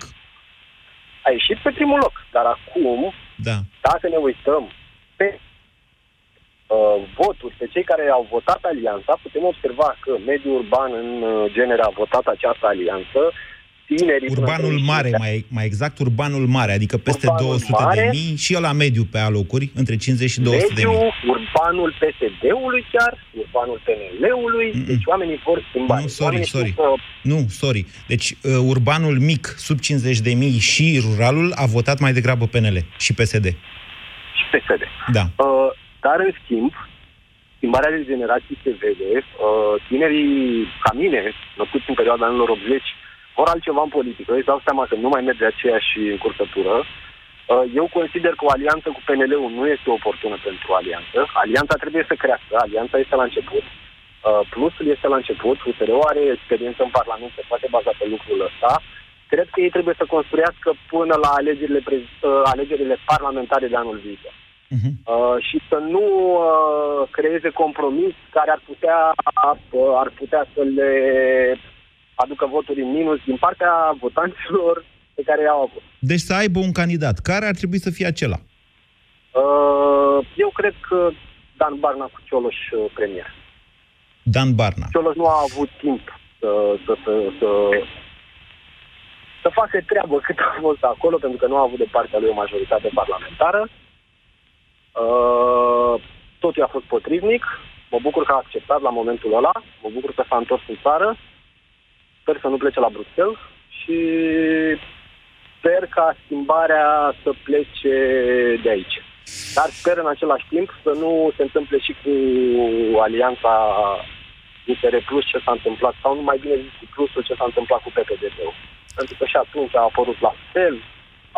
A ieșit pe primul loc, dar acum, Da. dacă ne uităm pe uh, voturi, pe cei care au votat alianța, putem observa că mediul urban în uh, genere a votat această alianță tinerii... până Urbanul între mare, 25 mai, mai exact urbanul mare, adică peste Urbanul 200 de mare. mii și la mediu pe alocuri, între 50 și 200 de Mediu, mii. urbanul PSD-ului chiar, urbanul PNL-ului, deci oamenii vor schimbare. Nu, sorry, Oamenii sorry. știu că- Nu, sorry. Deci uh, urbanul mic, sub 50 de mii și ruralul a votat mai degrabă PNL și PSD. și PSD. Da. Uh, dar, în schimb, schimbarea de generații se vede. Uh, tinerii ca mine, născuți în perioada anilor 80, vor altceva în politică. Îți dau seama că nu mai merge aceeași încurcătură. Uh, eu consider că o alianță cu PNL-ul nu este oportună pentru o alianță. Alianța trebuie să crească, alianța este la început. Uh, plusul este la început, USR-ul are experiență în Parlament, se poate baza pe lucrul ăsta. Cred că ei trebuie să construiască până la alegerile, prez- uh, alegerile parlamentare de anul viitor. Uh, și să nu uh, creeze compromis care ar putea, uh, ar putea să le aducă voturi în minus din partea votanților pe care i-au avut. Deci să aibă un candidat. Care ar trebui să fie acela? Uh, eu cred că Dan Barna cu Cioloș uh, premier. Dan Barna. Cioloș nu a avut timp să, să, să, să, să facă treabă cât a fost acolo, pentru că nu a avut de partea lui o majoritate parlamentară. Uh, totul a fost potrivnic. Mă bucur că a acceptat la momentul ăla. Mă bucur că s-a întors în țară. Sper să nu plece la Bruxelles și sper ca schimbarea să plece de aici. Dar sper în același timp să nu se întâmple și cu alianța USR Plus ce s-a întâmplat, sau nu mai bine zis cu Plusul ce s-a întâmplat cu PPD-ul. Pentru că și atunci a apărut la fel,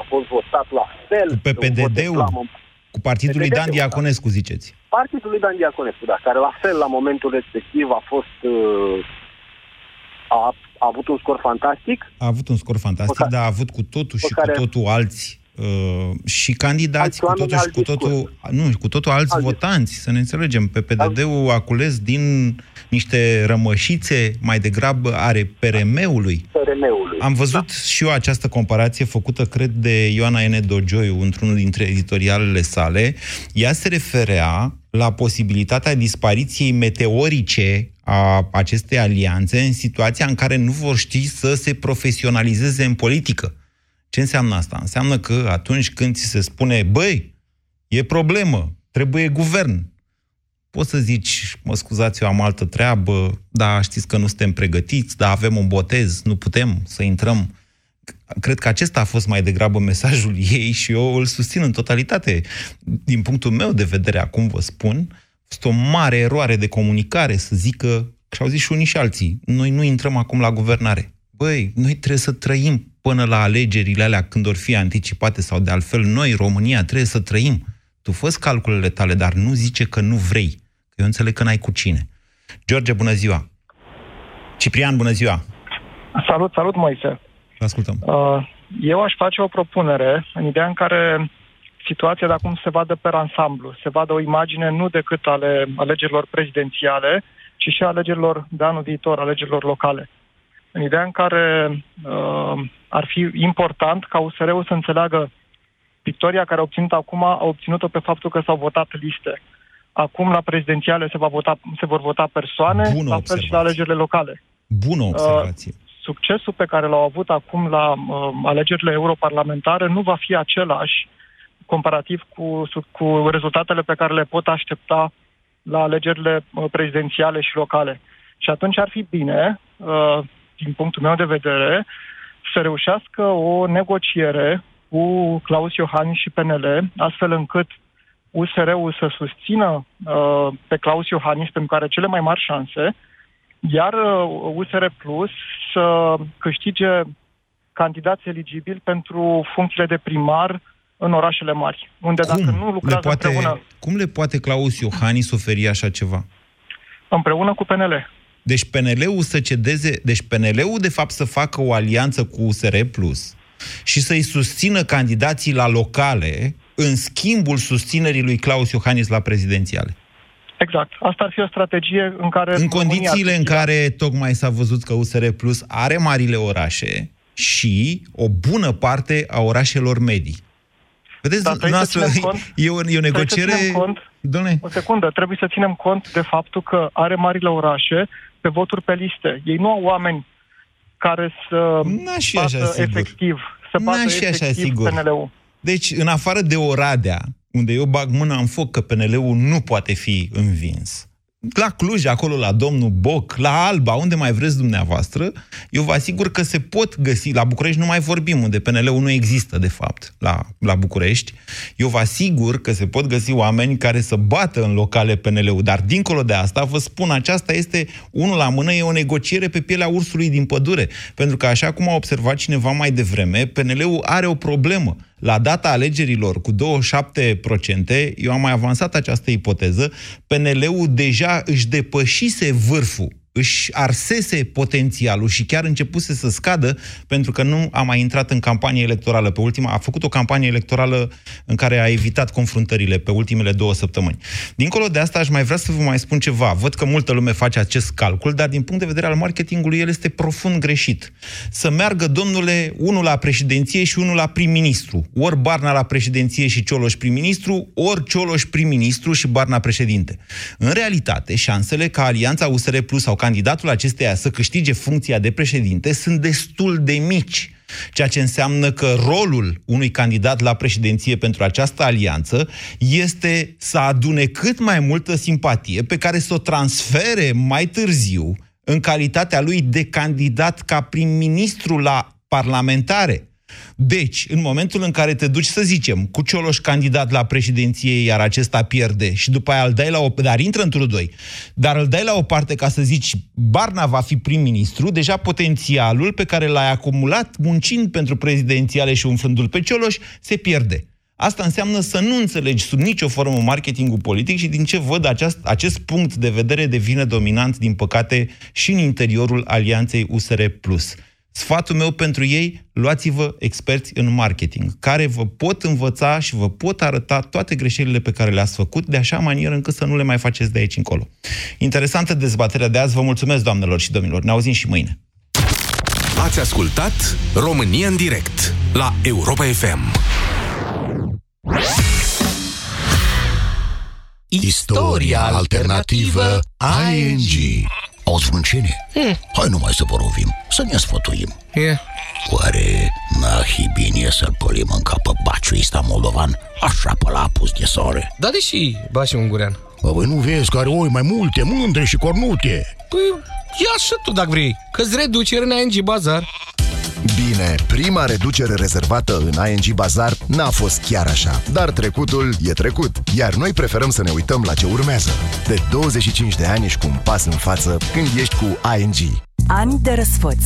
a fost votat la fel. Cu PPDD-ul? Cu partidul lui Dan PPDD-ul, Diaconescu, ziceți. Partidul lui Dan Diaconescu, da, care la fel la momentul respectiv a fost uh, a, a avut un scor fantastic. A avut un scor fantastic, dar a avut cu totul și care- cu totul alți uh, și candidați, Alți cu oameni, totul și alt cu totul, nu, cu totul alți Alt votanți, să ne înțelegem. PPDD-ul a cules din niște rămășițe, mai degrabă are PRM-ului. PRM-ului. Am văzut și eu această comparație făcută, cred, de Ioana N. Dogioiu într-unul dintre editorialele sale. Ea se referea la posibilitatea dispariției meteorice a acestei alianțe în situația în care nu vor ști să se profesionalizeze în politică. Ce înseamnă asta? Înseamnă că atunci când ți se spune, băi, e problemă, trebuie guvern, poți să zici, mă scuzați, eu am altă treabă, da, știți că nu suntem pregătiți, da, avem un botez, nu putem să intrăm. Cred că acesta a fost mai degrabă mesajul (laughs) ei și eu îl susțin în totalitate. Din punctul meu de vedere, acum vă spun, a fost o mare eroare de comunicare să zică, și au zis și unii și alții, noi nu intrăm acum la guvernare. Băi, noi trebuie să trăim până la alegerile alea când or fi anticipate sau de altfel noi, România, trebuie să trăim. Tu fă calculele tale, dar nu zice că nu vrei. Că eu înțeleg că n-ai cu cine. George, bună ziua! Ciprian, bună ziua! Salut, salut, Moise. Vă ascultăm. Uh, Eu aș face o propunere în ideea în care situația de acum se vadă pe ansamblu, se vadă o imagine nu decât ale alegerilor prezidențiale, ci și a alegerilor de anul viitor, alegerilor locale. În ideea în care uh, ar fi important ca USR-ul să înțeleagă victoria care a obținut acum, a obținut-o pe faptul că s-au votat liste. Acum la prezidențiale se, va vota, se vor vota persoane, Bună la fel și la alegerile locale. Bună observație. succesul pe care l-au avut acum la uh, alegerile europarlamentare nu va fi același comparativ cu, su- cu rezultatele pe care le pot aștepta la alegerile uh, prezidențiale și locale. Și atunci ar fi bine, uh, din punctul meu de vedere, să reușească o negociere cu Claus Iohannis și PNL, astfel încât USR-ul să susțină uh, pe Claus Iohannis, pentru care are cele mai mari șanse, iar uh, USR Plus să câștige candidați eligibili pentru funcțiile de primar în orașele mari, unde dacă nu le lucrează poate, împreună, cum le poate Claus Iohannis oferi așa ceva? împreună cu PNL. Deci PNL-ul să cedeze, deci PNL-ul de fapt să facă o alianță cu USR Plus și să-i susțină candidații la locale în schimbul susținerii lui Claus Iohannis la prezidențiale. Exact. Asta ar fi o strategie în care... În România condițiile ar în fi- care tocmai s-a văzut că USR Plus are marile orașe și o bună parte a orașelor medii. Vedeți, Da, trebuie să noastră, ținem cont- e o, e o Trebuie să negociere... ținem cont, Doamne, o secundă, trebuie să ținem cont de faptul că are marile orașe pe voturi pe liste. Ei nu au oameni care să N-aș fi așa bată sigur. efectiv, să bată N-aș fi așa efectiv sigur. PNL-ul. Deci, în afară de Oradea, unde eu bag mâna în foc că PNL-ul nu poate fi învins, la Cluj, acolo la domnul Boc, la Alba, unde mai vreți dumneavoastră, eu vă asigur că se pot găsi, la București nu mai vorbim, unde PNL-ul nu există, de fapt, la, la București, eu vă asigur că se pot găsi oameni care să bată în locale PNL-ul, dar dincolo de asta, vă spun, aceasta este, unul la mână, e o negociere pe pielea ursului din pădure, pentru că, așa cum a observat cineva mai devreme, PNL-ul are o problemă. La data alegerilor cu 27%, eu am mai avansat această ipoteză, PNL-ul deja își depășise vârful, își arsese potențialul și chiar începuse să scadă pentru că nu a mai intrat în campanie electorală. Pe ultima, a făcut o campanie electorală în care a evitat confruntările pe ultimele două săptămâni. Dincolo de asta, aș mai vrea să vă mai spun ceva. Văd că multă lume face acest calcul, dar din punct de vedere al marketingului, el este profund greșit. Să meargă, domnule, unul la președinție și unul la prim-ministru. Ori Barna la președinție și Cioloș prim-ministru, ori Cioloș prim-ministru și Barna președinte. În realitate, șansele ca Alianța USR Plus sau candidatul acesteia să câștige funcția de președinte sunt destul de mici. Ceea ce înseamnă că rolul unui candidat la președinție pentru această alianță este să adune cât mai multă simpatie pe care să o transfere mai târziu în calitatea lui de candidat ca prim-ministru la parlamentare. Deci, în momentul în care te duci, să zicem, cu Cioloș candidat la președinție, iar acesta pierde și după aia îl dai la o... Dar intră într doi. Dar îl dai la o parte ca să zici Barna va fi prim-ministru, deja potențialul pe care l-ai acumulat muncind pentru prezidențiale și umflându-l pe Cioloș se pierde. Asta înseamnă să nu înțelegi sub nicio formă marketingul politic și din ce văd acest, acest punct de vedere devine dominant, din păcate, și în interiorul alianței USR+. Sfatul meu pentru ei, luați-vă experți în marketing, care vă pot învăța și vă pot arăta toate greșelile pe care le-ați făcut, de așa manieră încât să nu le mai faceți de aici încolo. Interesantă dezbaterea de azi, vă mulțumesc, doamnelor și domnilor. Ne auzim și mâine. Ați ascultat România în direct la Europa FM. Istoria alternativă ING. O zmâncenie? Hmm. Hai nu mai să vorbim, să ne sfătuim. E. Oare n-ahi bine să-l pălim în capă baciul ăsta moldovan, așa pe la apus de soare? Da, deși bași ungurean. Bă, băi, nu vezi că are oi mai multe, mândre și cornute? Păi, ia și tu dacă vrei, că-ți reduceri în ING Bazar. Bine, prima reducere rezervată în ING Bazar n-a fost chiar așa, dar trecutul e trecut, iar noi preferăm să ne uităm la ce urmează. De 25 de ani ești cu un pas în față când ești cu ING. Ani de răsfăț.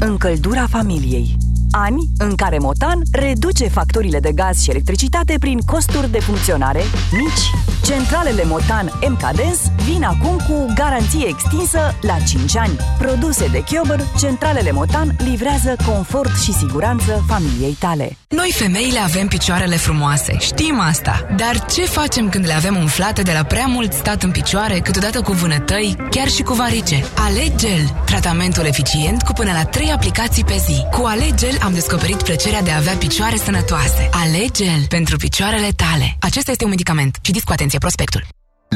Încăldura familiei. Ani în care Motan reduce facturile de gaz și electricitate prin costuri de funcționare mici. Centralele Motan MKDens vin acum cu garanție extinsă la 5 ani. Produse de Chiober, centralele Motan livrează confort și siguranță familiei tale. Noi femeile avem picioarele frumoase, știm asta. Dar ce facem când le avem umflate de la prea mult stat în picioare, câteodată cu vânătăi, chiar și cu varice? Alegel, tratamentul eficient cu până la 3 aplicații pe zi. Cu Alegel am descoperit plăcerea de a avea picioare sănătoase. Alegel pentru picioarele tale. Acesta este un medicament. Citiți cu atenție prospectul.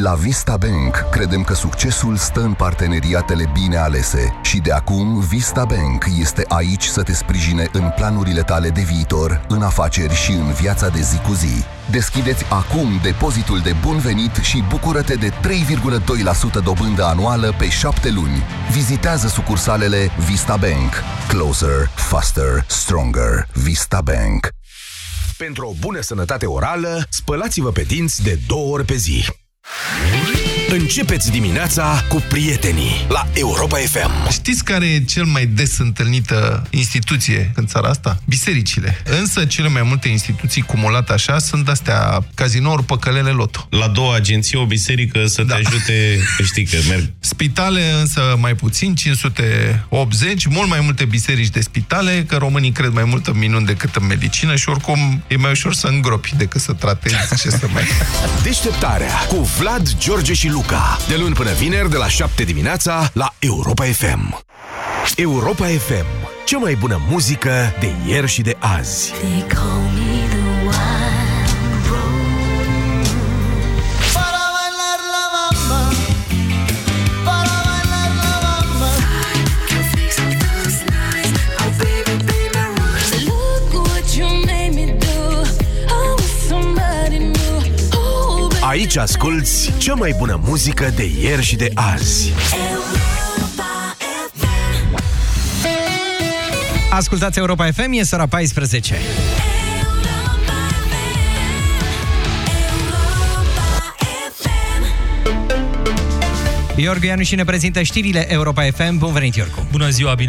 La Vista Bank credem că succesul stă în parteneriatele bine alese și de acum Vista Bank este aici să te sprijine în planurile tale de viitor, în afaceri și în viața de zi cu zi. Deschideți acum depozitul de bun venit și bucură-te de 3,2% dobândă anuală pe 7 luni. Vizitează sucursalele Vista Bank. Closer, faster, stronger. Vista Bank. Pentru o bună sănătate orală, spălați-vă pe dinți de două ori pe zi. Thank you. Începeți dimineața cu prietenii la Europa FM. Știți care e cel mai des întâlnită instituție în țara asta? Bisericile. Însă cele mai multe instituții cumulate așa sunt astea cazinouri, păcălele loto. La două agenții, o biserică să te ajute, știi că merg. Spitale însă mai puțin, 580, mult mai multe biserici de spitale, că românii cred mai mult în minuni decât în medicină și oricum e mai ușor să îngropi decât să tratezi ce să mai... Deșteptarea cu Vlad, George și Luca. De luni până vineri, de la 7 dimineața, la Europa FM. Europa FM. Cea mai bună muzică de ieri și de azi. Para Aici asculti cea mai bună muzică de ieri și de azi. Ascultați Europa FM, e ora 14. Iorgu Ianu și ne prezintă știrile Europa FM. Bun venit, Iorgu! Bună ziua, bine